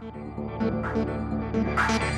Thank you.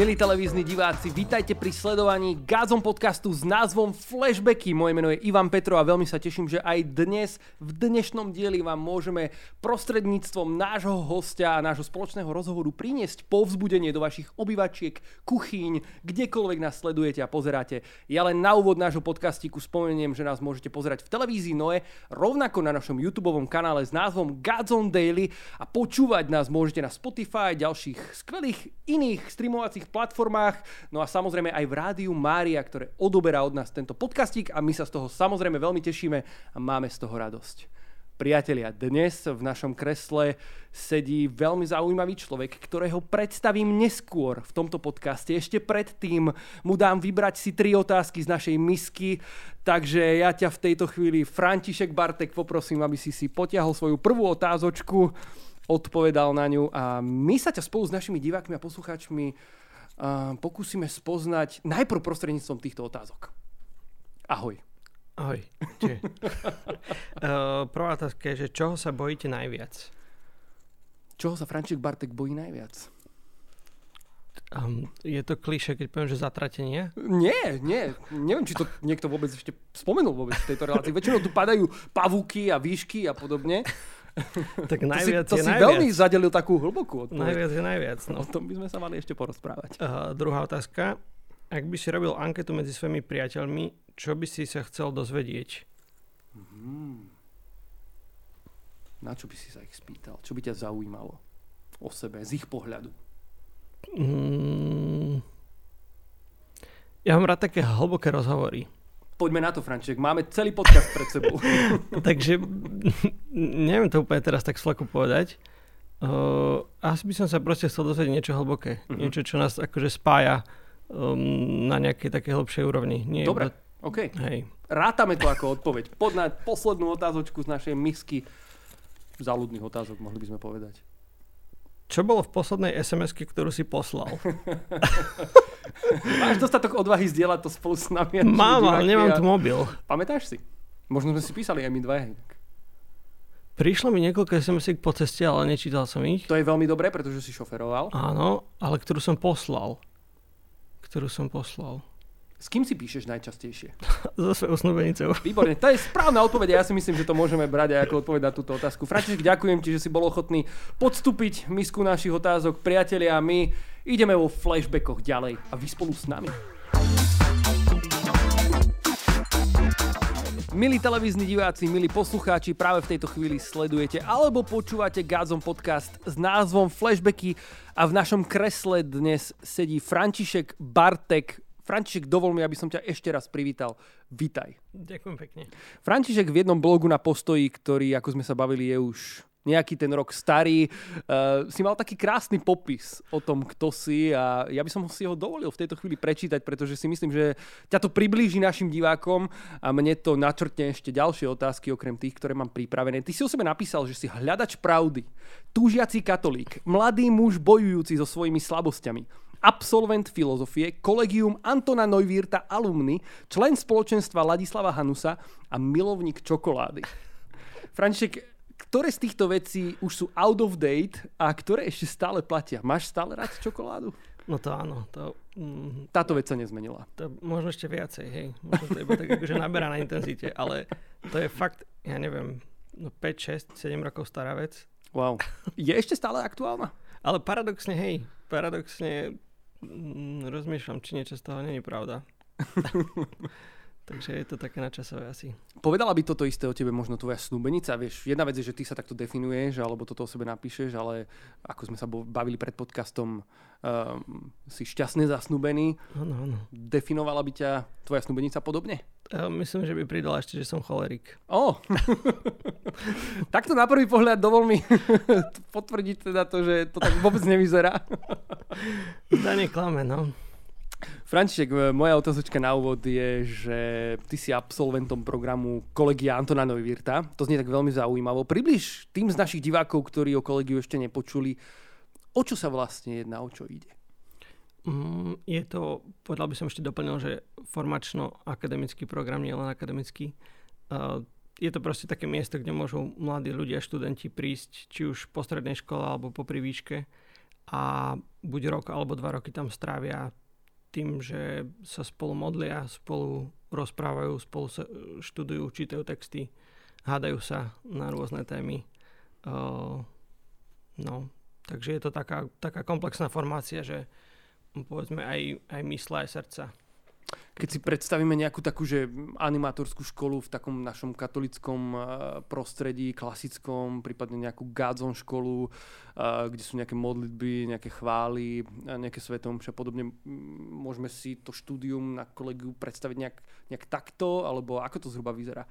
Milí televízni diváci, vítajte pri sledovaní Gazom podcastu s názvom Flashbacky. Moje meno je Ivan Petro a veľmi sa teším, že aj dnes, v dnešnom dieli vám môžeme prostredníctvom nášho hostia a nášho spoločného rozhovoru priniesť povzbudenie do vašich obyvačiek, kuchyň, kdekoľvek nás sledujete a pozeráte. Ja len na úvod nášho podcastiku spomeniem, že nás môžete pozerať v televízii Noe, rovnako na našom YouTube kanále s názvom Gazon Daily a počúvať nás môžete na Spotify, ďalších skvelých iných streamovacích platformách, no a samozrejme aj v rádiu Mária, ktoré odoberá od nás tento podcastík a my sa z toho samozrejme veľmi tešíme a máme z toho radosť. Priatelia, dnes v našom kresle sedí veľmi zaujímavý človek, ktorého predstavím neskôr v tomto podcaste. Ešte predtým mu dám vybrať si tri otázky z našej misky, takže ja ťa v tejto chvíli, František Bartek, poprosím, aby si si potiahol svoju prvú otázočku, odpovedal na ňu a my sa ťa spolu s našimi divákmi a poslucháčmi pokúsime spoznať najprv prostredníctvom týchto otázok. Ahoj. Ahoj. uh, prvá otázka je, že čoho sa bojíte najviac? Čoho sa František Bartek bojí najviac? Um, je to kliše, keď poviem, že zatratenie? Nie, nie. Neviem, či to niekto vôbec ešte spomenul vôbec v tejto relácii. Väčšinou tu padajú pavúky a výšky a podobne. Tak najviac to si, to je si najviac. veľmi zadelil takú hlbokú odpoveď. Najviac je najviac. No. O tom by sme sa mali ešte porozprávať. Uh, druhá otázka. Ak by si robil anketu medzi svojimi priateľmi, čo by si sa chcel dozvedieť? Hmm. Na čo by si sa ich spýtal? Čo by ťa zaujímalo o sebe, z ich pohľadu? Hmm. Ja mám rád také hlboké rozhovory poďme na to, Franček. Máme celý podcast pred sebou. Takže neviem to úplne teraz tak z flaku povedať. Uh, asi by som sa proste chcel dozvedieť niečo hlboké. Uh-huh. Niečo, čo nás akože spája um, na nejakej také hlbšej úrovni. Nie Dobre, iba... OK. Hej. Rátame to ako odpoveď. Pod na poslednú otázočku z našej misky záľudných otázok, mohli by sme povedať. Čo bolo v poslednej sms ktorú si poslal? Máš dostatok odvahy zdieľať to spolu s nami? Mám, ale nemám tu mobil. Pamätáš si? Možno sme si písali aj my dva. Prišlo mi niekoľko sms po ceste, ale nečítal som ich. To je veľmi dobré, pretože si šoferoval. Áno, ale ktorú som poslal. Ktorú som poslal. S kým si píšeš najčastejšie? so svojou snúbenicou. Výborne, to je správna odpoveď ja si myslím, že to môžeme brať aj ako odpoveď na túto otázku. František, ďakujem ti, že si bol ochotný podstúpiť misku našich otázok. Priatelia, my ideme vo flashbackoch ďalej a vy spolu s nami. Milí televízni diváci, milí poslucháči, práve v tejto chvíli sledujete alebo počúvate Gazom podcast s názvom Flashbacky a v našom kresle dnes sedí František Bartek, František, dovol mi, aby som ťa ešte raz privítal. Vítaj. Ďakujem pekne. František v jednom blogu na postoji, ktorý, ako sme sa bavili, je už nejaký ten rok starý, uh, si mal taký krásny popis o tom, kto si a ja by som si ho dovolil v tejto chvíli prečítať, pretože si myslím, že ťa to priblíži našim divákom a mne to načrtne ešte ďalšie otázky, okrem tých, ktoré mám pripravené. Ty si o sebe napísal, že si hľadač pravdy, túžiaci katolík, mladý muž bojujúci so svojimi slabosťami, absolvent filozofie, kolegium Antona Neuwirta alumny, člen spoločenstva Ladislava Hanusa a milovník čokolády. František, ktoré z týchto vecí už sú out of date a ktoré ešte stále platia? Máš stále rád čokoládu? No to áno. To, mm, Táto vec sa nezmenila. To možno ešte viacej, hej. Možno to iba tak akože naberá na intenzite, ale to je fakt, ja neviem, no 5, 6, 7 rokov stará vec. Wow. Je ešte stále aktuálna? Ale paradoxne, hej, paradoxne Mm, rozmýšľam, či niečo z toho není pravda. Takže je to také načasové asi. Povedala by toto isté o tebe možno tvoja snúbenica? Vieš, jedna vec je, že ty sa takto definuješ, alebo toto o sebe napíšeš, ale ako sme sa bavili pred podcastom, um, si šťastne zasnúbený. Áno, áno. Definovala by ťa tvoja snúbenica podobne? Ja myslím, že by pridala ešte, že som cholerik. Oh. Takto na prvý pohľad dovol mi potvrdiť teda to, že to tak vôbec nevyzerá. Da neklame, no. František, moja otázočka na úvod je, že ty si absolventom programu kolegia Antona Neuwirta. To znie tak veľmi zaujímavo. Približ tým z našich divákov, ktorí o kolegiu ešte nepočuli, o čo sa vlastne jedná, o čo ide. Mm, je to, povedal by som ešte doplnil, že formačno-akademický program, nie len akademický. Uh, je to proste také miesto, kde môžu mladí ľudia, študenti prísť, či už po strednej škole alebo po výške a buď rok alebo dva roky tam strávia tým, že sa spolu modlia, spolu rozprávajú, spolu sa študujú, čítajú texty, hádajú sa na rôzne témy. No, takže je to taká, taká komplexná formácia, že povedzme aj, aj mysle, aj srdca keď si predstavíme nejakú takú, že animátorskú školu v takom našom katolickom eh, prostredí, klasickom, prípadne nejakú gádzon školu, eh, kde sú nejaké modlitby, nejaké chvály, nejaké svetom a podobne, môžeme si to štúdium na kolegiu predstaviť nejak, nejak takto, alebo ako to zhruba vyzerá?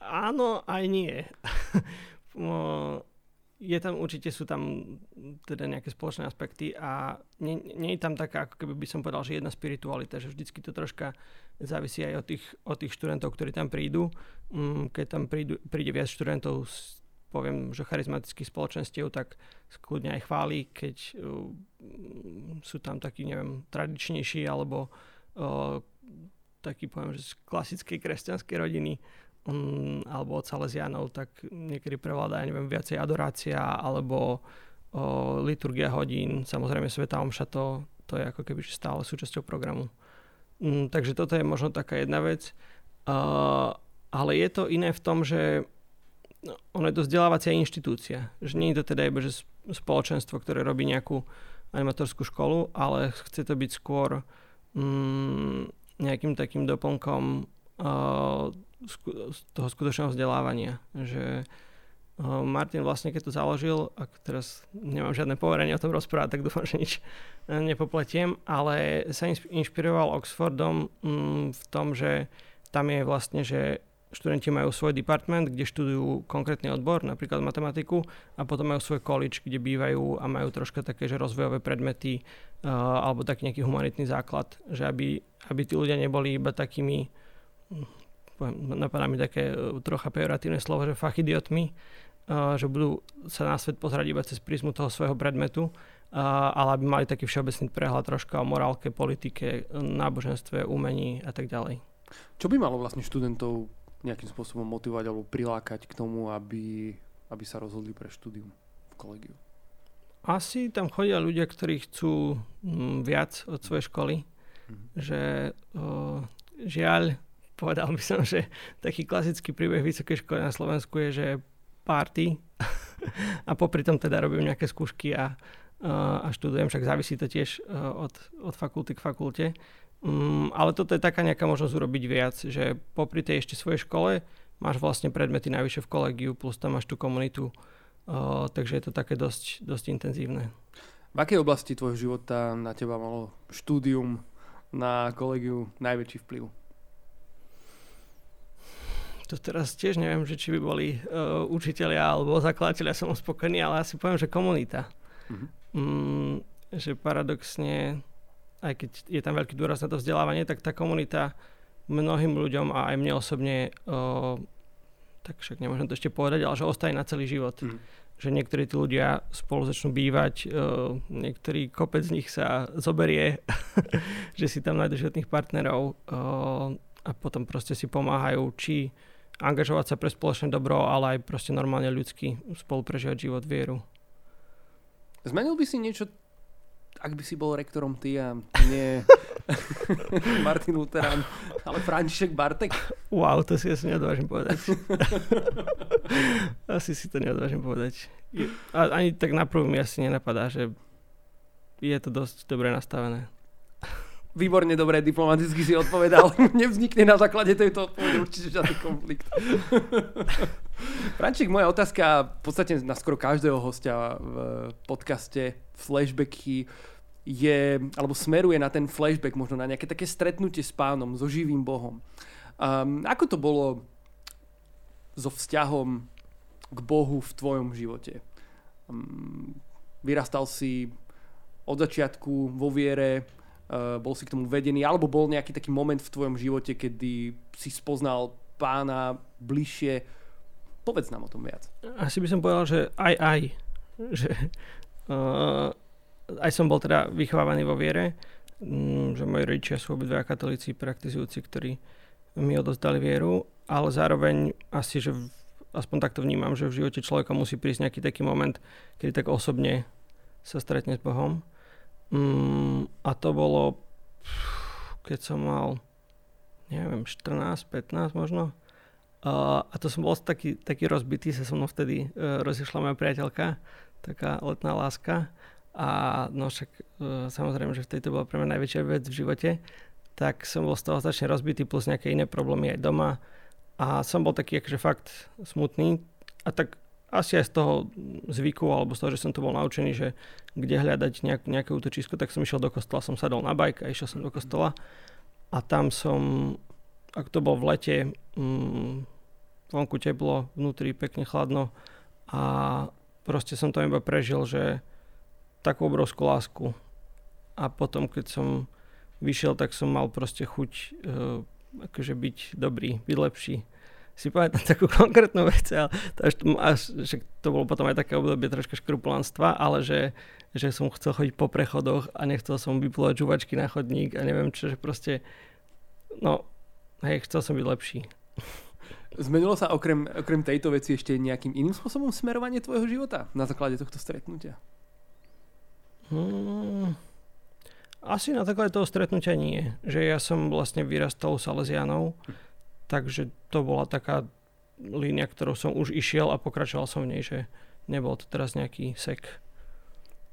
Áno, aj nie. je tam, určite sú tam teda nejaké spoločné aspekty a nie, nie je tam taká, ako keby by som povedal, že jedna spiritualita, že vždycky to troška závisí aj od tých, od tých študentov, ktorí tam prídu. Mm, keď tam prídu, príde viac študentov z, poviem, že charizmatických spoločenstiev, tak skľudne aj chváli, keď uh, sú tam takí, neviem, tradičnejší alebo uh, taký, poviem, že z klasickej kresťanskej rodiny, um, alebo od Salesianov, tak niekedy prevláda, ja neviem, viacej adorácia alebo o, liturgia hodín, samozrejme Sveta Omša, to, to je ako keby stále súčasťou programu. Um, takže toto je možno taká jedna vec. Uh, ale je to iné v tom, že no, ono je to vzdelávacia inštitúcia. Že nie je to teda iba že spoločenstvo, ktoré robí nejakú animatorskú školu, ale chce to byť skôr um, nejakým takým doplnkom toho skutočného vzdelávania. Že Martin vlastne, keď to založil, ak teraz nemám žiadne poverenie o tom rozprávať, tak dúfam, že nič e, nepopletiem, ale sa inšpiroval Oxfordom mm, v tom, že tam je vlastne, že študenti majú svoj department, kde študujú konkrétny odbor, napríklad matematiku, a potom majú svoj college, kde bývajú a majú troška také, že rozvojové predmety alebo taký nejaký humanitný základ, že aby, aby tí ľudia neboli iba takými napadá mi také e, trocha pejoratívne slovo, že fachidiotmi, e, že budú sa na svet pozerať iba cez prízmu toho svojho predmetu, e, ale aby mali taký všeobecný prehľad troška o morálke, politike, náboženstve, umení a tak ďalej. Čo by malo vlastne študentov nejakým spôsobom motivovať alebo prilákať k tomu, aby, aby sa rozhodli pre štúdium v kolegiu? Asi tam chodia ľudia, ktorí chcú mm, viac od svojej školy. Mm. Že o, žiaľ, povedal by som, že taký klasický príbeh vysokej školy na Slovensku je, že party a popri tom teda robím nejaké skúšky a, a študujem, však závisí to tiež e, od, od fakulty k fakulte. Um, ale toto je taká nejaká možnosť urobiť viac, že popri tej ešte svojej škole máš vlastne predmety najvyššie v kolegiu, plus tam máš tú komunitu, uh, takže je to také dosť, dosť intenzívne. V akej oblasti tvojho života na teba malo štúdium na kolegiu najväčší vplyv? To teraz tiež neviem, že či by boli uh, učiteľia alebo zakladateľia som spokojní, ale asi poviem, že komunita. Mm-hmm. Mm, že paradoxne, aj keď je tam veľký dôraz na to vzdelávanie, tak tá komunita mnohým ľuďom a aj mne osobne, uh, tak však nemôžem to ešte povedať, ale že ostane na celý život. Mm. Že niektorí tí ľudia spolu začnú bývať, uh, niektorý kopec z nich sa zoberie, že si tam nájdu životných partnerov uh, a potom proste si pomáhajú, či angažovať sa pre spoločné dobro, ale aj proste normálne ľudský spolu prežívať život, vieru. Zmenil by si niečo, ak by si bol rektorom ty a nie Martin Luterán, ale František Bartek? Wow, to si asi neodvážim povedať. asi si to neodvážim povedať. A ani tak na prvú mi asi nenapadá, že je to dosť dobre nastavené. Výborne dobre, diplomaticky si odpovedal. Nevznikne na základe tejto odpovede určite žiadny konflikt. Frančík, moja otázka v podstate na skoro každého hostia v podcaste Flashbacky je, alebo smeruje na ten flashback, možno na nejaké také stretnutie s pánom, so živým Bohom. Um, ako to bolo so vzťahom k Bohu v tvojom živote? Um, vyrastal si od začiatku vo viere, bol si k tomu vedený, alebo bol nejaký taký moment v tvojom živote, kedy si spoznal pána bližšie. Povedz nám o tom viac. Asi by som povedal, že aj aj. Že, uh, aj som bol teda vychovávaný vo viere, um, že moji rodičia sú obidva katolíci praktizujúci, ktorí mi odozdali vieru, ale zároveň asi, že v, aspoň takto vnímam, že v živote človeka musí prísť nejaký taký moment, kedy tak osobne sa stretne s Bohom. Mm, a to bolo, keď som mal, neviem, 14, 15 možno. Uh, a to som bol taký, taký rozbitý, sa som mnou vtedy uh, rozišla moja priateľka, taká letná láska. A no však uh, samozrejme, že vtedy to bola pre mňa najväčšia vec v živote. Tak som bol z toho začne rozbitý, plus nejaké iné problémy aj doma. A som bol taký akože fakt smutný. A tak asi aj z toho zvyku, alebo z toho, že som to bol naučený, že kde hľadať nejak, nejaké útočisko, tak som išiel do kostola, som sadol na bajk a išiel som do kostola. A tam som ak to bol v lete, mm, vonku teplo, vnútri pekne chladno a proste som to iba prežil, že takú obrovskú lásku. A potom, keď som vyšiel, tak som mal proste chuť uh, akože byť dobrý, byť lepší. Si pamätám takú konkrétnu vec, ale to, až, až, že to bolo potom aj také obdobie troška škrupulánstva, ale že, že som chcel chodiť po prechodoch a nechcel som vyplúvať žuvačky na chodník a neviem čo, že proste no Hej, chcel som byť lepší. Zmenilo sa okrem, okrem tejto veci ešte nejakým iným spôsobom smerovanie tvojho života na základe tohto stretnutia? Hmm, asi na základe toho stretnutia nie. Že ja som vlastne vyrastal u Salesianov. Takže to bola taká línia, ktorou som už išiel a pokračoval som v nej, že nebol to teraz nejaký sek.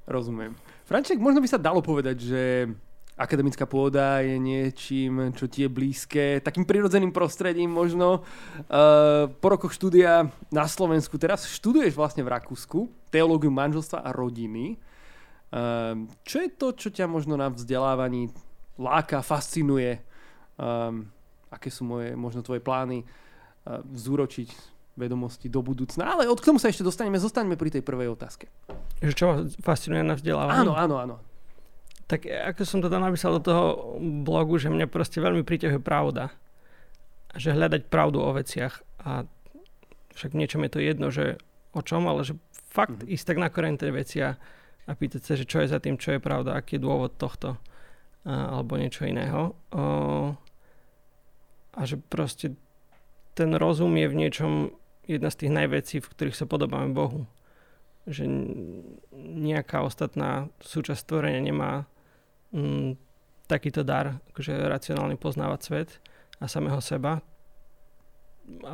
Rozumiem. Franček, možno by sa dalo povedať, že akademická pôda je niečím, čo ti je blízke, takým prirodzeným prostredím možno. Uh, po rokoch štúdia na Slovensku, teraz študuješ vlastne v Rakúsku, teológiu manželstva a rodiny. Uh, čo je to, čo ťa možno na vzdelávaní láka, fascinuje? Um, aké sú moje, možno tvoje plány uh, zúročiť vedomosti do budúcna. Ale od k tomu sa ešte dostaneme, zostaneme pri tej prvej otázke. Čo ma fascinuje na vzdelávaní? Áno, áno, áno tak ako som to tam napísal do toho blogu, že mňa proste veľmi priťahuje pravda. Že hľadať pravdu o veciach. A však niečom je to jedno, že o čom, ale že fakt mm-hmm. ísť tak na koreň tej veci a, a pýtať sa, že čo je za tým, čo je pravda, aký je dôvod tohto a, alebo niečo iného. O, a že proste ten rozum je v niečom jedna z tých najvecí, v ktorých sa podobáme Bohu. Že nejaká ostatná súčasť stvorenia nemá mm, takýto dar, akože racionálne poznávať svet a samého seba. A,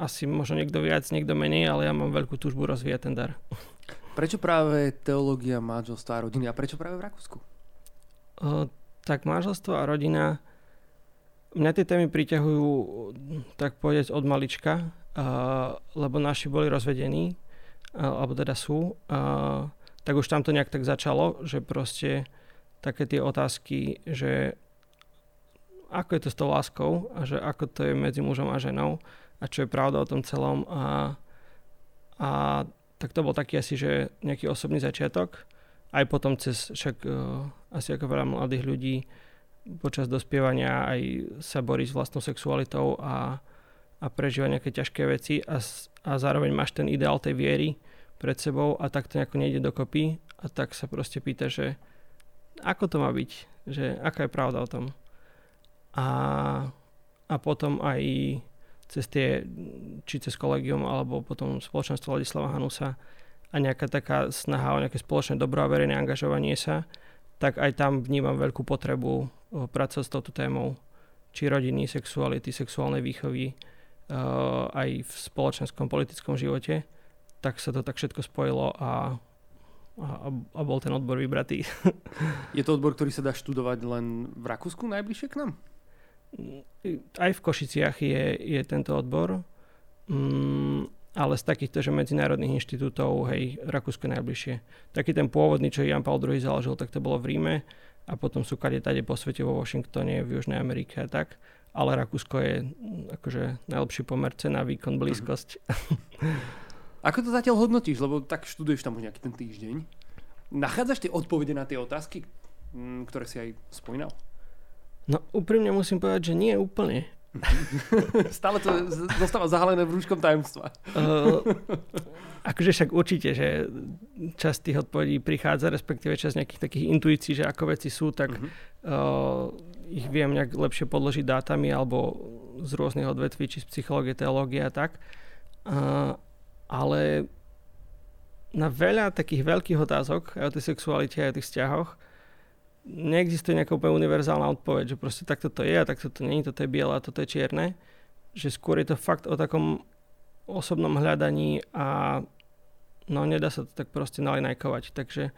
asi možno niekto viac, niekto menej, ale ja mám veľkú túžbu rozvíjať ten dar. Prečo práve teológia manželstva a rodiny a prečo práve v Rakúsku? O, tak manželstvo a rodina mňa tie témy priťahujú tak povedať od malička, uh, lebo naši boli rozvedení, uh, alebo teda sú, uh, tak už tam to nejak tak začalo, že proste také tie otázky, že ako je to s tou láskou a že ako to je medzi mužom a ženou a čo je pravda o tom celom a, a tak to bol taký asi, že nejaký osobný začiatok. Aj potom cez, však uh, asi ako veľa mladých ľudí počas dospievania aj sa borí s vlastnou sexualitou a, a prežíva nejaké ťažké veci a, a zároveň máš ten ideál tej viery pred sebou a tak to nejako nejde dokopy a tak sa proste pýta, že ako to má byť, že aká je pravda o tom. A, a potom aj cez tie, či cez kolegium, alebo potom spoločenstvo Ladislava Hanusa a nejaká taká snaha o nejaké spoločné dobro a verejné angažovanie sa, tak aj tam vnímam veľkú potrebu pracovať s touto témou, či rodiny, sexuality, sexuálnej výchovy, uh, aj v spoločenskom politickom živote, tak sa to tak všetko spojilo a a, a bol ten odbor vybratý. Je to odbor, ktorý sa dá študovať len v Rakúsku najbližšie k nám? Aj v Košiciach je, je tento odbor, mm, ale z takýchto, že medzinárodných inštitútov, hej, Rakúsko najbližšie. Taký ten pôvodný, čo Jan Paul II založil, tak to bolo v Ríme a potom sú kade tade po svete vo Washingtone, v Južnej Amerike a tak. Ale Rakúsko je mm, akože najlepší pomer cena, výkon, blízkosť. Ako to zatiaľ hodnotíš? Lebo tak študuješ tam už nejaký ten týždeň. Nachádzaš tie odpovede na tie otázky, mm, ktoré si aj spomínal? No úprimne musím povedať, že nie úplne. Stále to zostáva zahalené v rúškom tajomstva. uh, akože však určite, že časť tých odpovedí prichádza, respektíve časť nejakých takých intuícií, že ako veci sú, tak uh-huh. uh, ich viem nejak lepšie podložiť dátami alebo z rôznych odvetví, či z psychológie, teológie a tak. Uh, ale na veľa takých veľkých otázok aj o tej sexualite, aj o tých vzťahoch neexistuje nejaká úplne univerzálna odpoveď, že proste takto to je a takto to nie, toto je biele a toto je čierne. Že skôr je to fakt o takom osobnom hľadaní a no nedá sa to tak proste nalinajkovať. Takže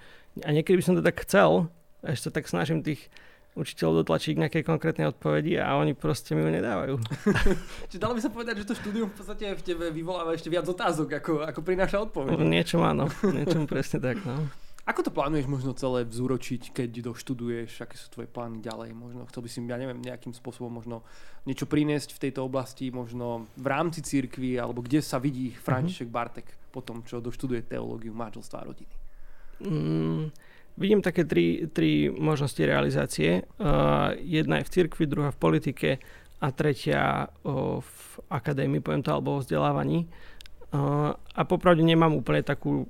a niekedy by som to tak chcel, ešte sa tak snažím tých učiteľov dotlačiť k nejakej konkrétnej odpovedi a oni proste mi ju nedávajú. Čiže dalo by sa povedať, že to štúdium v podstate v tebe vyvoláva ešte viac otázok, ako, ako prináša odpoveď. Niečo áno, niečo presne tak. No. Ako to plánuješ možno celé vzúročiť, keď doštuduješ, aké sú tvoje plány ďalej? Možno chcel by si, ja neviem, nejakým spôsobom možno niečo priniesť v tejto oblasti, možno v rámci cirkvi, alebo kde sa vidí František mm-hmm. Bartek po tom, čo doštuduje teológiu manželstva a rodiny? Mm, vidím také tri, tri možnosti realizácie. Uh, jedna je v cirkvi, druhá v politike a tretia uh, v akadémii, poviem to, alebo v vzdelávaní. Uh, a popravde nemám úplne takú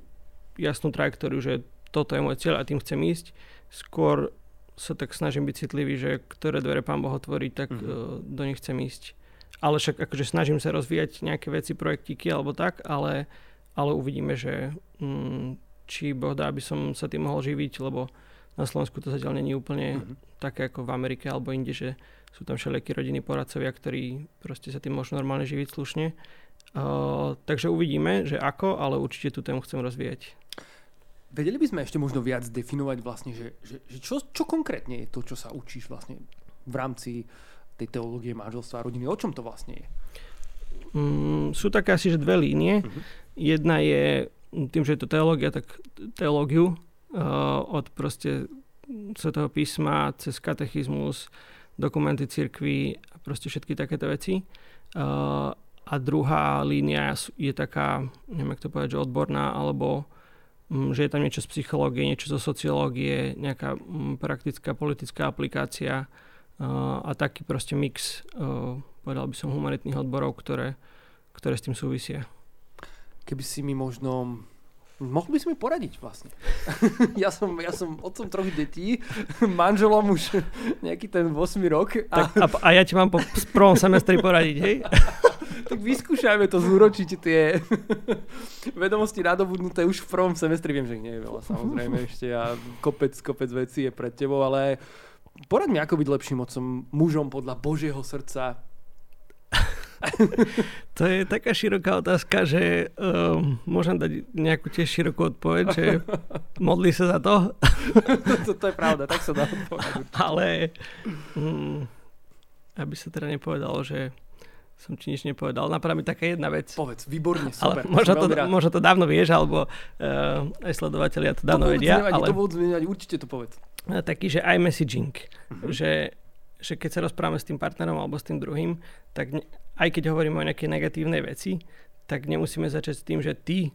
jasnú trajektóriu, že toto je môj cieľ a tým chcem ísť. Skôr sa tak snažím byť citlivý, že ktoré dvere pán Boh otvorí, tak mm-hmm. uh, do nich chcem ísť. Ale však akože snažím sa rozvíjať nejaké veci, projektíky alebo tak, ale, ale uvidíme, že um, či Boh dá, aby som sa tým mohol živiť, lebo na Slovensku to zatiaľ není úplne mm-hmm. také ako v Amerike alebo inde, že sú tam všelijakí rodiny poradcovia, ktorí proste sa tým môžu normálne živiť slušne. Uh, takže uvidíme, že ako, ale určite tú tému chcem rozvíjať. Vedeli by sme ešte možno viac definovať vlastne, že, že, že čo, čo konkrétne je to, čo sa učíš vlastne v rámci tej teológie manželstva a rodiny? O čom to vlastne je? Mm, sú také asi že dve línie. Uh-huh. Jedna je tým, že je to teológia, tak teológiu uh, od proste svetého písma cez katechizmus, dokumenty cirkvi a proste všetky takéto veci. Uh, a druhá línia je taká, neviem, jak to povedať, že odborná, alebo že je tam niečo z psychológie, niečo zo sociológie, nejaká mm, praktická politická aplikácia a taký proste mix, povedal by som, humanitných odborov, ktoré, ktoré s tým súvisia. Keby si mi možno Mohol by si mi poradiť vlastne. ja, som, ja som otcom troch detí, manželom už nejaký ten 8 rok. A, tak, a, a ja ti mám po prvom semestri poradiť, hej? tak vyskúšajme to zúročiť tie vedomosti nadobudnuté už v prvom semestri. Viem, že nie je veľa samozrejme ešte a kopec, kopec vecí je pred tebou, ale poraď mi, ako byť lepším otcom, mužom podľa Božieho srdca, to je taká široká otázka, že um, môžem dať nejakú tiež širokú odpoveď, že modli sa za to. to, to je pravda, tak sa dá odpovedať. Ale um, aby sa teda nepovedalo, že som ti nič nepovedal. Napadá mi taká jedna vec. Povedz, výborne, super. Ale možno to, možno to dávno vieš, alebo uh, aj sledovateľia to dávno to vedia. Nevadí, ale... To vôbec nevadí, určite to povedz. Taký, že iMessaging. Uh-huh. Že, že keď sa rozprávame s tým partnerom alebo s tým druhým, tak ne, aj keď hovoríme o nejakej negatívnej veci, tak nemusíme začať s tým, že ty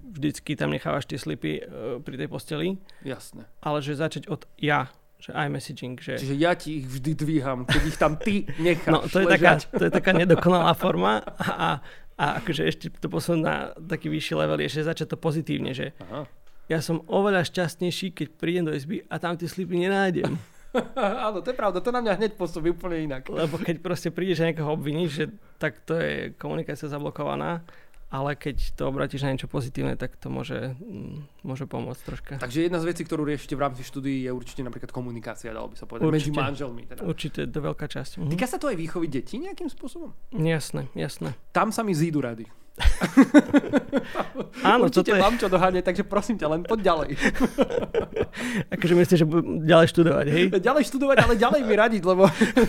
vždycky tam nechávaš tie slipy uh, pri tej posteli. Jasné. Ale že začať od ja, že iMessaging. Že... Čiže ja ti ich vždy dvíham, keď ich tam ty necháš No to je, taká, to je taká nedokonalá forma a, a akože ešte to posunúť na taký vyšší level je, že začať to pozitívne, že Aha. ja som oveľa šťastnejší, keď prídem do izby a tam tie slipy nenájdem. Áno, to je pravda, to na mňa hneď pôsobí úplne inak. Lebo keď proste prídeš a niekoho obviníš, že tak to je komunikácia zablokovaná, ale keď to obratíš na niečo pozitívne, tak to môže, mm, môže pomôcť troška. Takže jedna z vecí, ktorú riešite v rámci štúdií je určite napríklad komunikácia, dalo by sa povedať, určite, medzi manželmi. Teda. Určite, to veľká časť. Mhm. Týka sa to aj výchovy detí nejakým spôsobom? Jasné, jasné. Tam sa mi zídu rady. Áno, Určite je... mám čo doháňať, takže prosím ťa, len poď ďalej. akože myslíš, že budem ďalej študovať, hej? Ďalej študovať, ale ďalej mi radiť, lebo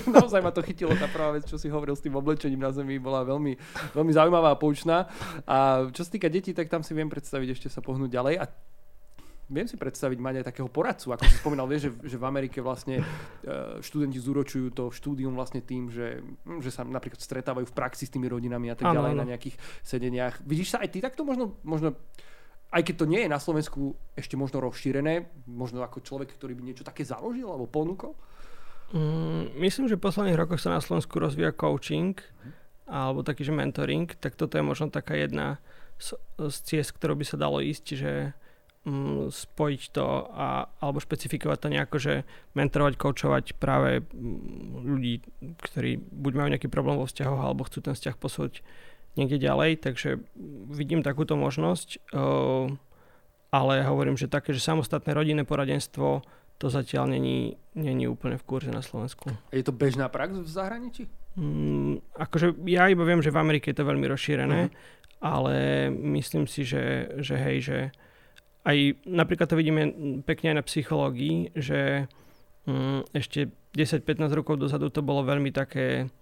naozaj ma to chytilo, tá prvá vec, čo si hovoril s tým oblečením na zemi, bola veľmi, veľmi zaujímavá a poučná. A čo sa týka detí, tak tam si viem predstaviť ešte sa pohnúť ďalej. A viem si predstaviť mať aj takého poradcu, ako si spomínal, vieš, že, že v Amerike vlastne e, študenti zúročujú to štúdium vlastne tým, že, hm, že sa napríklad stretávajú v praxi s tými rodinami a tak ďalej ano. na nejakých sedeniach. Vidíš sa aj ty takto možno, možno aj keď to nie je na Slovensku ešte možno rozšírené, možno ako človek, ktorý by niečo také založil alebo ponúkol? Mm, myslím, že v posledných rokoch sa na Slovensku rozvíja coaching alebo taký, že mentoring, tak toto je možno taká jedna z, z ciest, ktorou by sa dalo ísť, že spojiť to a, alebo špecifikovať to nejako, že mentorovať, koučovať práve mm, ľudí, ktorí buď majú nejaký problém vo vzťahoch alebo chcú ten vzťah posúť niekde ďalej, takže vidím takúto možnosť, ale hovorím, že také, že samostatné rodinné poradenstvo to zatiaľ není, není úplne v kurze na Slovensku. Je to bežná prax v zahraničí? Mm, akože ja iba viem, že v Amerike je to veľmi rozšírené, uh-huh. ale myslím si, že, že hej, že aj napríklad to vidíme pekne aj na psychológii, že mm, ešte 10-15 rokov dozadu to bolo veľmi také,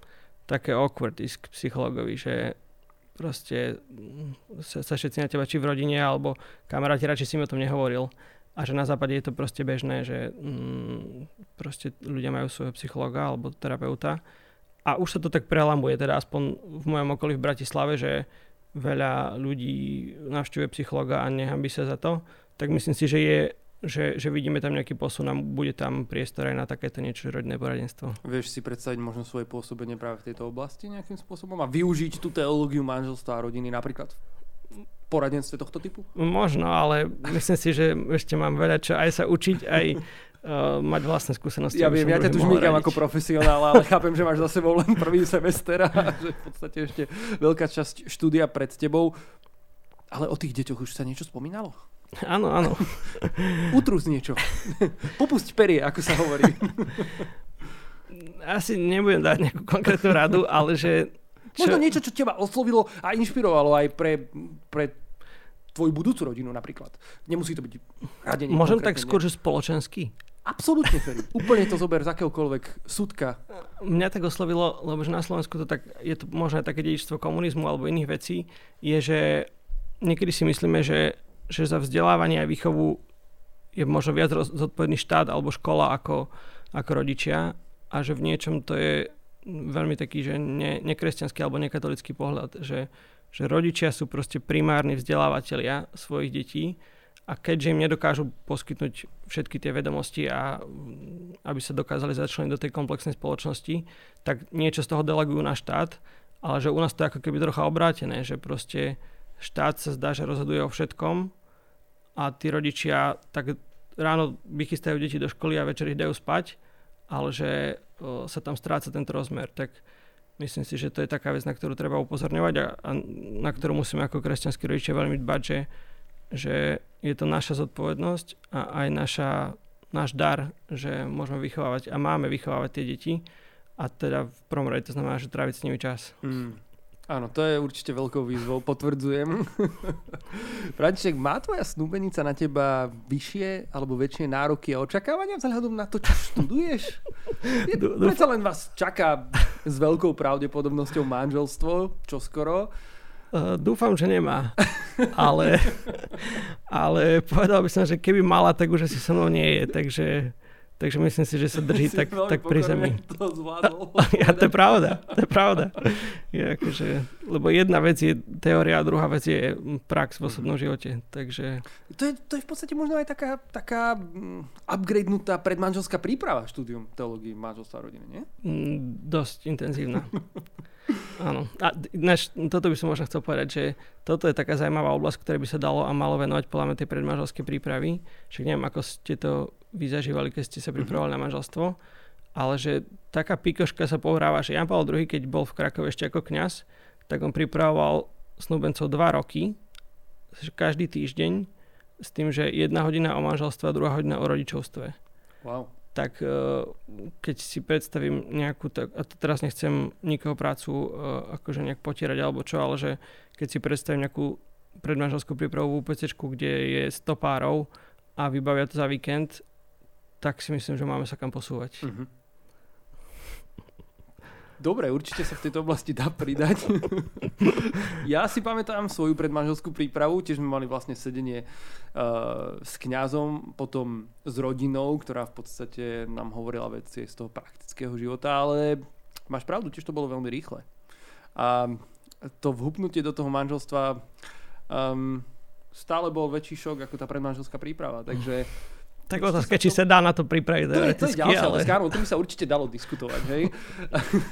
také awkward k psychológovi, že proste mm, sa, sa všetci na teba či v rodine alebo kamaráti radšej si mi o tom nehovoril. A že na západe je to proste bežné, že mm, proste ľudia majú svojho psychologa alebo terapeuta. A už sa to tak prelamuje, teda aspoň v mojom okolí v Bratislave, že veľa ľudí navštívuje psychologa a nehambí sa za to, tak myslím si, že je že, že vidíme tam nejaký posun a bude tam priestor aj na takéto niečo rodinné poradenstvo. Vieš si predstaviť možno svoje pôsobenie práve v tejto oblasti nejakým spôsobom a využiť tú teológiu manželstva a rodiny napríklad poradenstve tohto typu? Možno, ale myslím si, že ešte mám veľa čo aj sa učiť, aj uh, mať vlastné skúsenosti. Ja viem, ja ťa tu žmýkam ako profesionál, ale chápem, že máš za sebou len prvý semester a že v podstate ešte veľká časť štúdia pred tebou. Ale o tých deťoch už sa niečo spomínalo? Áno, áno. Utrus niečo. Popusť perie, ako sa hovorí. Asi nebudem dať nejakú konkrétnu radu, ale že... Čo... Možno niečo, čo teba oslovilo a inšpirovalo aj pre, pre tvoju budúcu rodinu napríklad. Nemusí to byť radenie. Môžem tak skôr, že spoločenský? Absolútne, Ferry. Úplne to zober z akéhokoľvek súdka. Mňa tak oslovilo, lebo že na Slovensku to tak, je to možno aj také dedičstvo komunizmu alebo iných vecí, je, že niekedy si myslíme, že že za vzdelávanie a výchovu je možno viac zodpovedný štát alebo škola ako, ako rodičia a že v niečom to je veľmi taký, že ne, nekresťanský alebo nekatolický pohľad, že, že rodičia sú proste primárni vzdelávateľia svojich detí a keďže im nedokážu poskytnúť všetky tie vedomosti a aby sa dokázali začleniť do tej komplexnej spoločnosti, tak niečo z toho delegujú na štát, ale že u nás to je ako keby trocha obrátené, že proste štát sa zdá, že rozhoduje o všetkom a tí rodičia tak ráno vychystajú deti do školy a večer ich dajú spať, ale že sa tam stráca tento rozmer. Tak myslím si, že to je taká vec, na ktorú treba upozorňovať a, a na ktorú musíme ako kresťanskí rodičia veľmi dbať, že, že je to naša zodpovednosť a aj naša, náš dar, že môžeme vychovávať a máme vychovávať tie deti a teda v prvom rade to znamená, že tráviť s nimi čas. Mm. Áno, to je určite veľkou výzvou, potvrdzujem. František, má tvoja snúbenica na teba vyššie alebo väčšie nároky a očakávania vzhľadom na to, čo študuješ? Je, predsa len vás čaká s veľkou pravdepodobnosťou manželstvo, čo skoro. Uh, dúfam, že nemá. Ale, ale povedal by som, že keby mala, tak už asi so mnou nie je. Takže Takže myslím si, že sa drží tak, tak pri zemi. To zvládol. ja, to je pravda, to je pravda. Je akože, lebo jedna vec je teória a druhá vec je prax v osobnom živote. Takže... To, je, to je v podstate možno aj taká, taká um, upgradenutá predmanželská príprava štúdium teológie manželstva a rodiny, nie? Mm, dosť intenzívna. Áno. A než, toto by som možno chcel povedať, že toto je taká zaujímavá oblasť, ktoré by sa dalo a malo venovať podľa mňa tej predmanželskej prípravy. Však neviem, ako ste to vy zažívali, keď ste sa mhm. pripravovali mm-hmm. na manželstvo, ale že taká pikoška sa pohráva, že Jan Pavel II, keď bol v Krakove ešte ako kňaz, tak on pripravoval snúbencov dva roky, každý týždeň, s tým, že jedna hodina o manželstve a druhá hodina o rodičovstve. Wow tak e, keď si predstavím nejakú, tak, a teraz nechcem nikoho prácu e, akože nejak potierať alebo čo, ale že keď si predstavím nejakú predmanželskú prípravovú PC, kde je 100 párov a vybavia to za víkend, tak si myslím, že máme sa kam posúvať. Uh-huh. Dobre, určite sa v tejto oblasti dá pridať. ja si pamätám svoju predmanželskú prípravu, tiež sme mali vlastne sedenie uh, s kňazom, potom s rodinou, ktorá v podstate nám hovorila veci z toho praktického života, ale máš pravdu, tiež to bolo veľmi rýchle. A to vhupnutie do toho manželstva um, stále bol väčší šok ako tá predmanželská príprava, takže tak otázka, či sa dá na to pripraviť to je, to je ďalšia ale... otázka, to by sa určite dalo diskutovať, hej.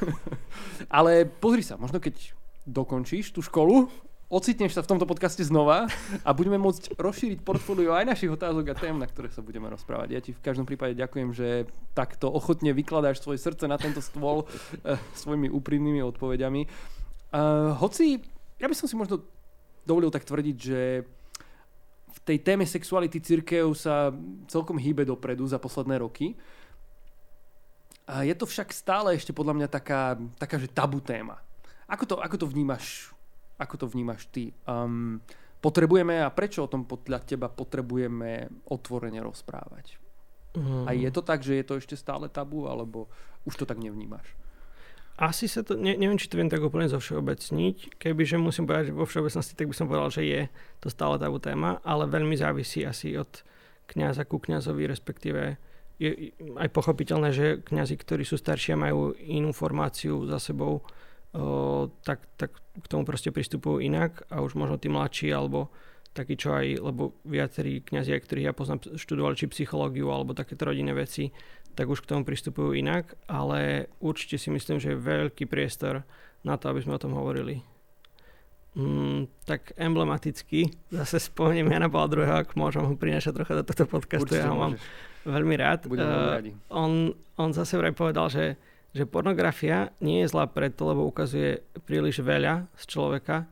ale pozri sa, možno keď dokončíš tú školu ocitneš sa v tomto podcaste znova a budeme môcť rozšíriť portfólio aj našich otázok a tém, na ktoré sa budeme rozprávať. Ja ti v každom prípade ďakujem, že takto ochotne vykladáš svoje srdce na tento stôl uh, svojimi úprimnými odpovediami. Uh, hoci, ja by som si možno dovolil tak tvrdiť, že v tej téme sexuality církev sa celkom hýbe dopredu za posledné roky. A je to však stále ešte podľa mňa taká, taká že tabu téma. Ako to, ako to vnímaš ako to vnímaš ty? Um, potrebujeme a prečo o tom podľa teba potrebujeme otvorene rozprávať? Mm. A je to tak, že je to ešte stále tabu, alebo už to tak nevnímaš? Asi sa to, ne, neviem, či to viem tak úplne zo všeobecniť. Kebyže musím povedať vo všeobecnosti, tak by som povedal, že je to stále tabu téma, ale veľmi závisí asi od kňaza ku kňazovi, respektíve je aj pochopiteľné, že kňazi, ktorí sú starší a majú inú formáciu za sebou, tak, tak k tomu proste pristupujú inak a už možno tí mladší alebo takí, čo aj, lebo viacerí kňazi, ktorých ja poznám, študovali či psychológiu alebo takéto rodinné veci, tak už k tomu pristupujú inak, ale určite si myslím, že je veľký priestor na to, aby sme o tom hovorili. Mm, tak emblematicky, zase spomeniem Jana Pavla II, ak môžem ho prinašať trocha do tohto podcastu, Určite ja ho mám veľmi rád. uh, on, on zase vraj povedal, že že pornografia nie je zlá preto, lebo ukazuje príliš veľa z človeka,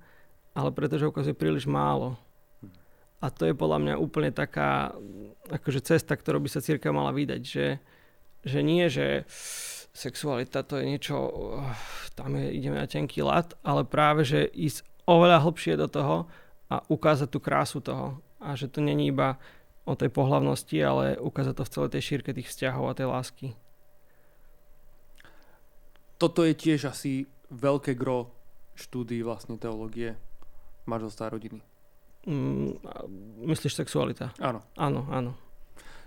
ale pretože ukazuje príliš málo. A to je podľa mňa úplne taká akože cesta, ktorú by sa círka mala vydať, že, že nie, že sexualita to je niečo, tam je, ideme na tenký lat, ale práve, že ísť oveľa hlbšie do toho a ukázať tú krásu toho. A že to není iba o tej pohlavnosti, ale ukázať to v celej tej šírke tých vzťahov a tej lásky toto je tiež asi veľké gro štúdií vlastne teológie manželstva rodiny. Mm, myslíš sexualita? Áno. Áno, áno.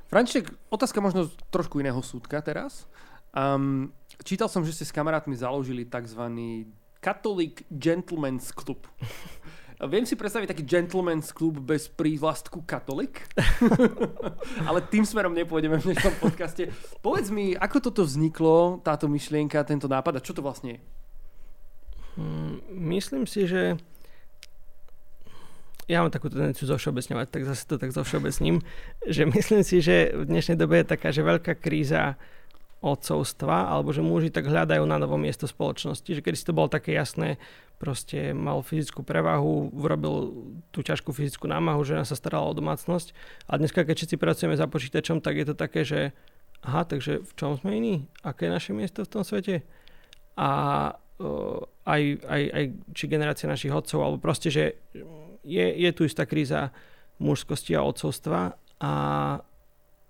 František, otázka možno trošku iného súdka teraz. Um, čítal som, že ste s kamarátmi založili tzv. Catholic Gentleman's Club. Viem si predstaviť taký gentleman's klub bez prívlastku katolik, ale tým smerom nepôjdeme v dnešnom podcaste. Povedz mi, ako toto vzniklo, táto myšlienka, tento nápad a čo to vlastne je? Hmm, myslím si, že ja mám takú tendenciu zovšeobecňovať, tak zase to tak zovšeobecním, že myslím si, že v dnešnej dobe je taká, že veľká kríza otcovstva, alebo že muži tak hľadajú na novo miesto spoločnosti, že kedy si to bolo také jasné, proste mal fyzickú prevahu, urobil tú ťažkú fyzickú námahu, žena sa starala o domácnosť. A dneska, keď všetci pracujeme za počítačom, tak je to také, že aha, takže v čom sme iní? Aké je naše miesto v tom svete? A uh, aj, aj, aj či generácia našich otcov, alebo proste, že je, je tu istá kríza mužskosti a otcovstva a,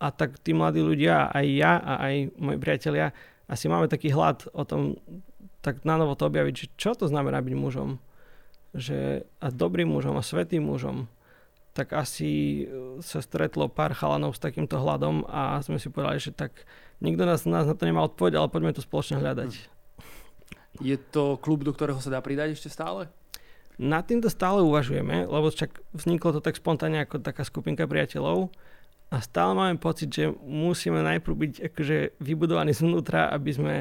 a tak tí mladí ľudia, aj ja a aj moji priatelia, asi máme taký hlad o tom tak na to objaviť, že čo to znamená byť mužom. Že, a dobrým mužom a svetým mužom. Tak asi e, sa stretlo pár chalanov s takýmto hľadom a sme si povedali, že tak nikto nás, nás na to nemá odpoveď, ale poďme to spoločne hľadať. Je to klub, do ktorého sa dá pridať ešte stále? Na týmto stále uvažujeme, lebo však vzniklo to tak spontánne ako taká skupinka priateľov a stále máme pocit, že musíme najprv byť akože vybudovaní zvnútra, aby sme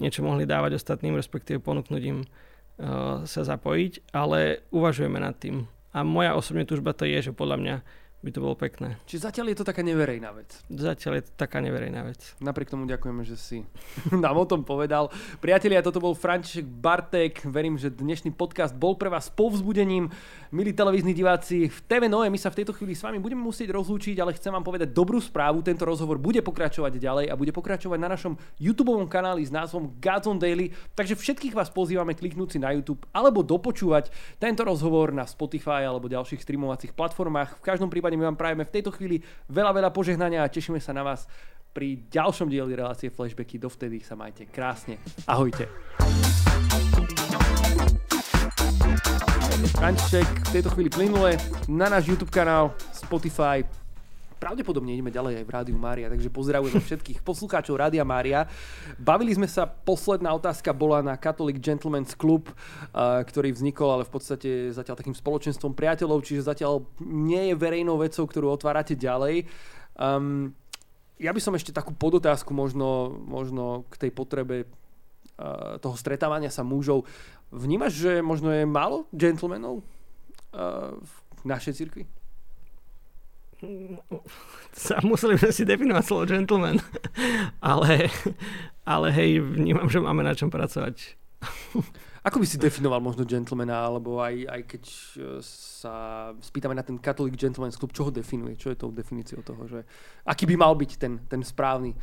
niečo mohli dávať ostatným, respektíve ponúknuť im uh, sa zapojiť, ale uvažujeme nad tým. A moja osobne túžba to je, že podľa mňa by to bolo pekné. Čiže zatiaľ je to taká neverejná vec. Zatiaľ je to taká neverejná vec. Napriek tomu ďakujeme, že si nám o tom povedal. Priatelia, toto bol František Bartek. Verím, že dnešný podcast bol pre vás povzbudením. Milí televízni diváci, v TV Noe my sa v tejto chvíli s vami budeme musieť rozlúčiť, ale chcem vám povedať dobrú správu. Tento rozhovor bude pokračovať ďalej a bude pokračovať na našom YouTube kanáli s názvom Gods on Daily. Takže všetkých vás pozývame kliknúť si na YouTube alebo dopočúvať tento rozhovor na Spotify alebo ďalších streamovacích platformách. V každom prípade my vám prajeme v tejto chvíli veľa, veľa požehnania a tešíme sa na vás pri ďalšom dieli relácie Flashbacky. Dovtedy sa majte krásne. Ahojte. František v tejto chvíli plynule na náš YouTube kanál, Spotify, pravdepodobne ideme ďalej aj v Rádiu Mária, takže pozdravujem všetkých poslucháčov Rádia Mária. Bavili sme sa, posledná otázka bola na Catholic Gentleman's Club, ktorý vznikol, ale v podstate zatiaľ takým spoločenstvom priateľov, čiže zatiaľ nie je verejnou vecou, ktorú otvárate ďalej. Um, ja by som ešte takú podotázku možno, možno k tej potrebe uh, toho stretávania sa mužov. Vnímaš, že možno je málo gentlemanov uh, v našej cirkvi? Sa museli sme si definovať slovo gentleman. ale, ale hej, vnímam, že máme na čom pracovať. Ako by si definoval možno gentlemana, alebo aj, aj keď e, sa spýtame na ten Catholic Gentleman's Club, čo ho definuje? Čo je tou definíciou toho, že aký by mal byť ten, ten správny,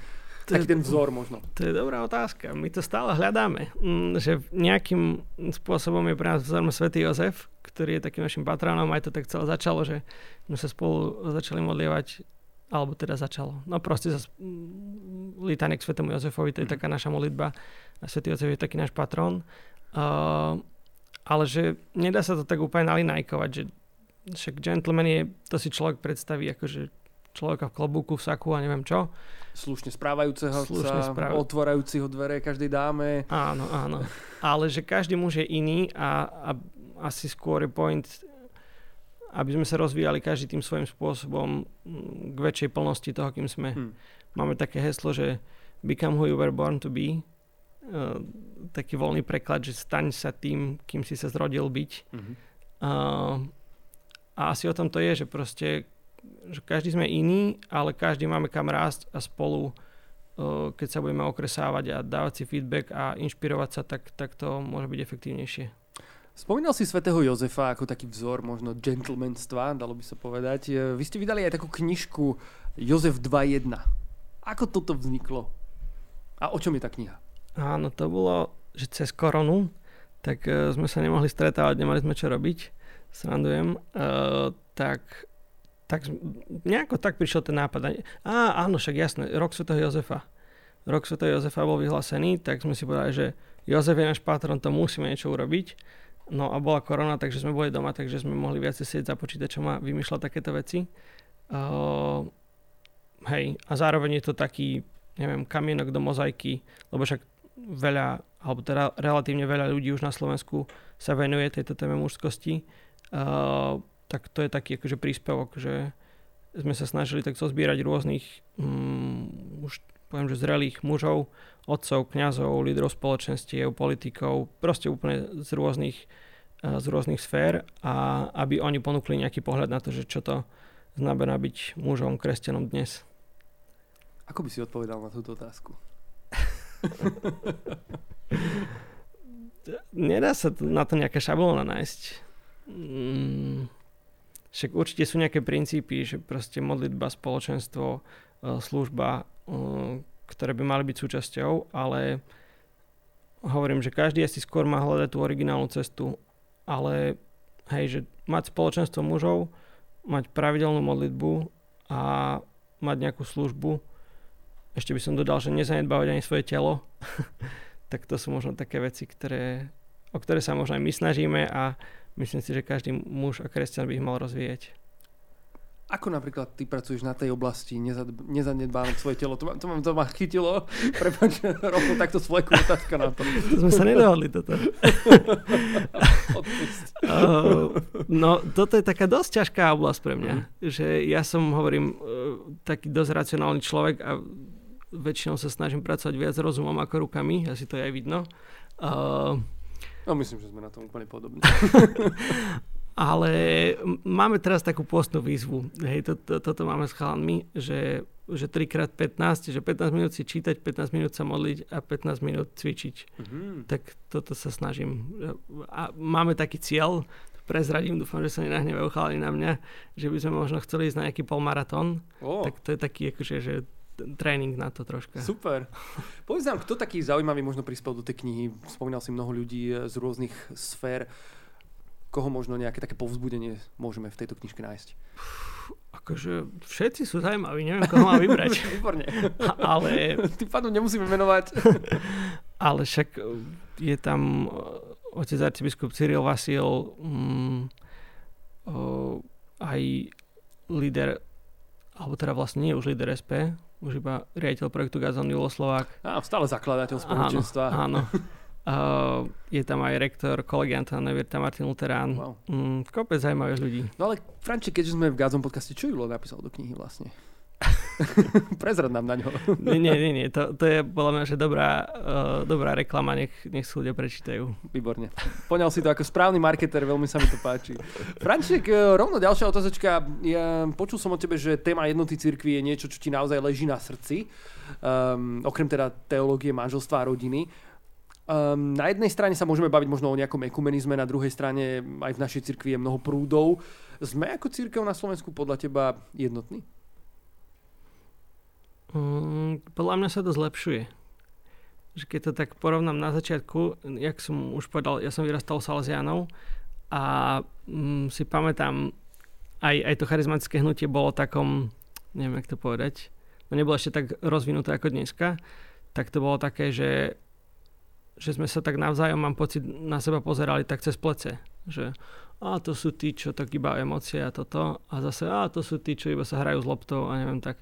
taký ten vzor možno? To je dobrá otázka. My to stále hľadáme. Mm, že nejakým spôsobom je pre nás vzorom svätý Jozef, ktorý je takým našim patronom. Aj to tak celé začalo, že sme sa spolu začali modlievať alebo teda začalo. No proste sa lítanek k Svetému Jozefovi, to je mm. taká naša modlitba. A Svetý Jozef je taký náš patrón. Uh, ale že nedá sa to tak úplne nalinajkovať, že však gentleman je, to si človek predstaví akože človeka v klobúku, v saku a neviem čo. Slušne správajúceho Slušne sa, správ... otvorajúciho dvere každej dáme. Áno, áno. Ale že každý muž je iný a, a asi skôr je point, aby sme sa rozvíjali každý tým svojím spôsobom mm, k väčšej plnosti toho, kým sme. Hmm. Máme také heslo, že become who you were born to be uh, taký voľný preklad, že staň sa tým, kým si sa zrodil byť. Mm-hmm. Uh, a asi o tom to je, že proste že každý sme iný, ale každý máme kam rásť a spolu uh, keď sa budeme okresávať a dávať si feedback a inšpirovať sa, tak, tak to môže byť efektívnejšie. Spomínal si svätého Jozefa ako taký vzor možno gentlemanstva, dalo by sa povedať. Vy ste vydali aj takú knižku Jozef 2.1. Ako toto vzniklo? A o čom je tá kniha? Áno, to bolo, že cez koronu, tak uh, sme sa nemohli stretávať, nemali sme čo robiť, srandujem, uh, tak, tak nejako tak prišiel ten nápad. Á, áno, však jasné, rok svätého Jozefa. Rok svätého Jozefa bol vyhlásený, tak sme si povedali, že Jozef je náš patron, to musíme niečo urobiť. No a bola korona, takže sme boli doma, takže sme mohli viac sedieť za počítačom a vymýšľať takéto veci. Uh, hej, a zároveň je to taký, neviem, kamienok do mozaiky, lebo však veľa, alebo teda relatívne veľa ľudí už na Slovensku sa venuje tejto téme mužskosti, uh, tak to je taký akože príspevok, že sme sa snažili tak zozbierať rôznych um, už poviem, že zrelých mužov, otcov, kňazov, lídrov spoločenstiev, politikov, proste úplne z rôznych, uh, z rôznych sfér a aby oni ponúkli nejaký pohľad na to, že čo to znamená byť mužom, kresťanom dnes. Ako by si odpovedal na túto otázku? Nedá sa na to nejaká šablóna nájsť. Mm, však určite sú nejaké princípy, že proste modlitba, spoločenstvo, e, služba, e, ktoré by mali byť súčasťou, ale hovorím, že každý asi skôr má hľadať tú originálnu cestu, ale hej, že mať spoločenstvo mužov, mať pravidelnú modlitbu a mať nejakú službu ešte by som dodal, že nezanedbávať ani svoje telo. tak to sú možno také veci, ktoré, o ktoré sa možno aj my snažíme a myslím si, že každý muž a kresťan by ich mal rozvíjať. Ako napríklad ty pracuješ na tej oblasti, nezanedbávať svoje telo? To ma, to ma, to ma chytilo. Prepač, rovno takto svleku otázka na to. To sme sa nedohodli toto. uh, no, toto je taká dosť ťažká oblasť pre mňa. Mm. Že ja som, hovorím, uh, taký dosť racionálny človek a väčšinou sa snažím pracovať viac rozumom ako rukami, asi to je aj vidno. Uh, no myslím, že sme na tom úplne podobní. ale máme teraz takú postnú výzvu. Hej, to, to, toto máme s chalanmi, že, že 3x15, že 15 minút si čítať, 15 minút sa modliť a 15 minút cvičiť. Mm-hmm. Tak toto sa snažím. A máme taký cieľ, prezradím, dúfam, že sa nenahnevajú chalani na mňa, že by sme možno chceli ísť na nejaký polmaratón. Oh. Tak to je taký akože, že tréning na to troška. Super. Povedz nám, kto taký zaujímavý možno prispel do tej knihy? Spomínal si mnoho ľudí eh, z rôznych sfér. Koho možno nejaké také povzbudenie môžeme v tejto knižke nájsť? Akože všetci sú zaujímaví, neviem, koho mám vybrať. Výborne. Ale... Tým pádom nemusíme menovať. Ale však eh, je tam eh, otec arcibiskup Cyril Vasil, mm, aj líder, alebo teda vlastne nie už líder SP, už iba riaditeľ projektu Gazon Julo Slovák. A stále zakladateľ spoločenstva. Áno, áno. Uh, je tam aj rektor, kolegianta Nevirta Martin Luterán. Wow. Mm, kopec zaujímavých ľudí. No ale Franči, keďže sme v Gazon podcaste, čo Julo napísal do knihy vlastne? Prezrad nám na ňo. nie, nie, nie. To, to je podľa mňa, že dobrá, uh, dobrá reklama, nech, nech si ľudia prečítajú. Výborne. Poňal si to ako správny marketer, veľmi sa mi to páči. Franček, uh, rovno ďalšia otázočka. Ja počul som od tebe, že téma jednoty cirkvi je niečo, čo ti naozaj leží na srdci. Um, okrem teda teológie, manželstva a rodiny. Um, na jednej strane sa môžeme baviť možno o nejakom ekumenizme, na druhej strane aj v našej cirkvi je mnoho prúdov. Sme ako církev na Slovensku podľa teba jednotní? Mm, podľa mňa sa to zlepšuje. Že keď to tak porovnám na začiatku, jak som už povedal, ja som vyrastal Salesianov a mm, si pamätám, aj, aj to charizmatické hnutie bolo takom, neviem, jak to povedať, no nebolo ešte tak rozvinuté ako dneska, tak to bolo také, že, že sme sa tak navzájom, mám pocit, na seba pozerali tak cez plece. Že a to sú tí, čo tak iba emócie a toto. A zase, a to sú tí, čo iba sa hrajú s loptou a neviem tak.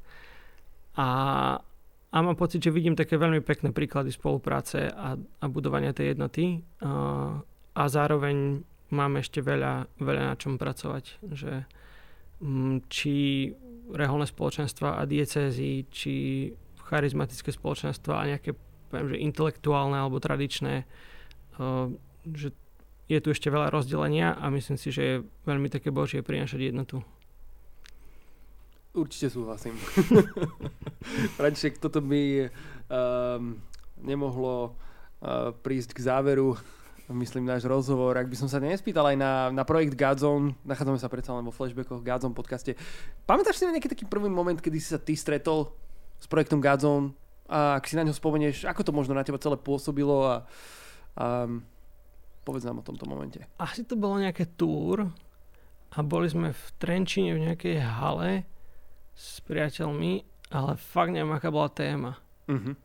A, a mám pocit, že vidím také veľmi pekné príklady spolupráce a, a budovania tej jednoty a, a zároveň máme ešte veľa, veľa na čom pracovať. Že, mm, či reholné spoločenstva a diecézy, či charizmatické spoločenstva a nejaké poviem, že intelektuálne alebo tradičné, že je tu ešte veľa rozdelenia a myslím si, že je veľmi také božie prinašať jednotu. Určite súhlasím. František, toto by um, nemohlo uh, prísť k záveru, myslím, náš rozhovor. Ak by som sa nespýtal aj na, na projekt Godzone, nachádzame sa predsa len vo flashbackoch Godzone podcaste. Pamätáš si na nejaký taký prvý moment, kedy si sa ty stretol s projektom Godzone a ak si na ňo spomenieš, ako to možno na teba celé pôsobilo a, a povedz nám o tomto momente. Asi to bolo nejaké túr a boli sme v Trenčine v nejakej hale s priateľmi, ale fakt neviem, aká bola téma. Uh-huh.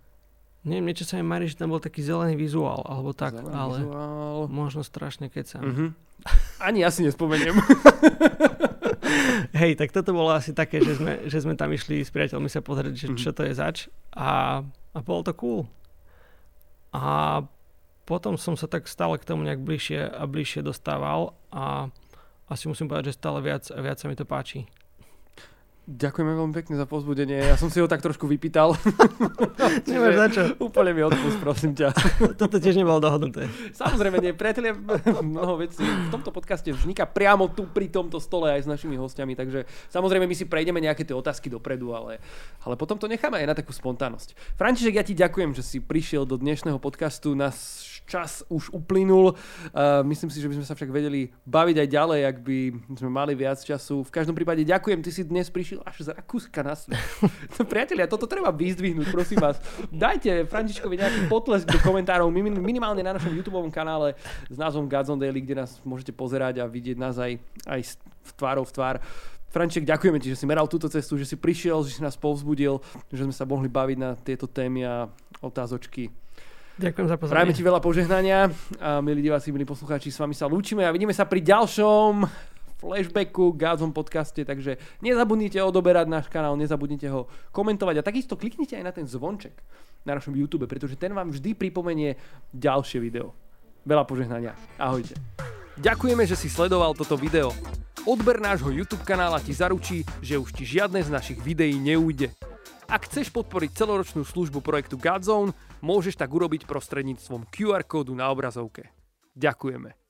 Neviem, niečo sa mi marí, že tam bol taký zelený vizuál, alebo tak, zelený ale vizuál. možno strašne sa. Uh-huh. Ani ja si nespomeniem. Hej, tak toto bolo asi také, že sme, že sme tam išli s priateľmi sa pozrieť, že uh-huh. čo to je zač a, a bolo to cool. A potom som sa tak stále k tomu nejak bližšie a bližšie dostával a asi musím povedať, že stále viac a viac sa mi to páči. Ďakujeme veľmi pekne za pozbudenie. Ja som si ho tak trošku vypýtal. Nemáš za čo. Úplne mi odpust, prosím ťa. Toto tiež nebolo dohodnuté. Samozrejme nie. Priatelia, mnoho vecí v tomto podcaste vzniká priamo tu pri tomto stole aj s našimi hostiami, takže samozrejme my si prejdeme nejaké tie otázky dopredu, ale, ale potom to necháme aj na takú spontánnosť. František, ja ti ďakujem, že si prišiel do dnešného podcastu. Nás čas už uplynul. Uh, myslím si, že by sme sa však vedeli baviť aj ďalej, ak by sme mali viac času. V každom prípade ďakujem, ty si dnes prišiel až z Rakúska na svet. no, priatelia, toto treba vyzdvihnúť, prosím vás. Dajte Františkovi nejaký potlesk do komentárov, minimálne na našom YouTube kanále s názvom Godzone Daily, kde nás môžete pozerať a vidieť nás aj, aj v tvárov v tvár. Franček, ďakujeme ti, že si meral túto cestu, že si prišiel, že si nás povzbudil, že sme sa mohli baviť na tieto témy a otázočky. Ďakujem za pozornosť. Prajeme ti veľa požehnania a milí diváci, milí poslucháči, s vami sa lúčime a vidíme sa pri ďalšom flashbacku, Gazom podcaste, takže nezabudnite odoberať náš kanál, nezabudnite ho komentovať a takisto kliknite aj na ten zvonček na našom YouTube, pretože ten vám vždy pripomenie ďalšie video. Veľa požehnania. Ahojte. Ďakujeme, že si sledoval toto video. Odber nášho YouTube kanála ti zaručí, že už ti žiadne z našich videí neújde. Ak chceš podporiť celoročnú službu projektu Godzone, môžeš tak urobiť prostredníctvom QR kódu na obrazovke. Ďakujeme.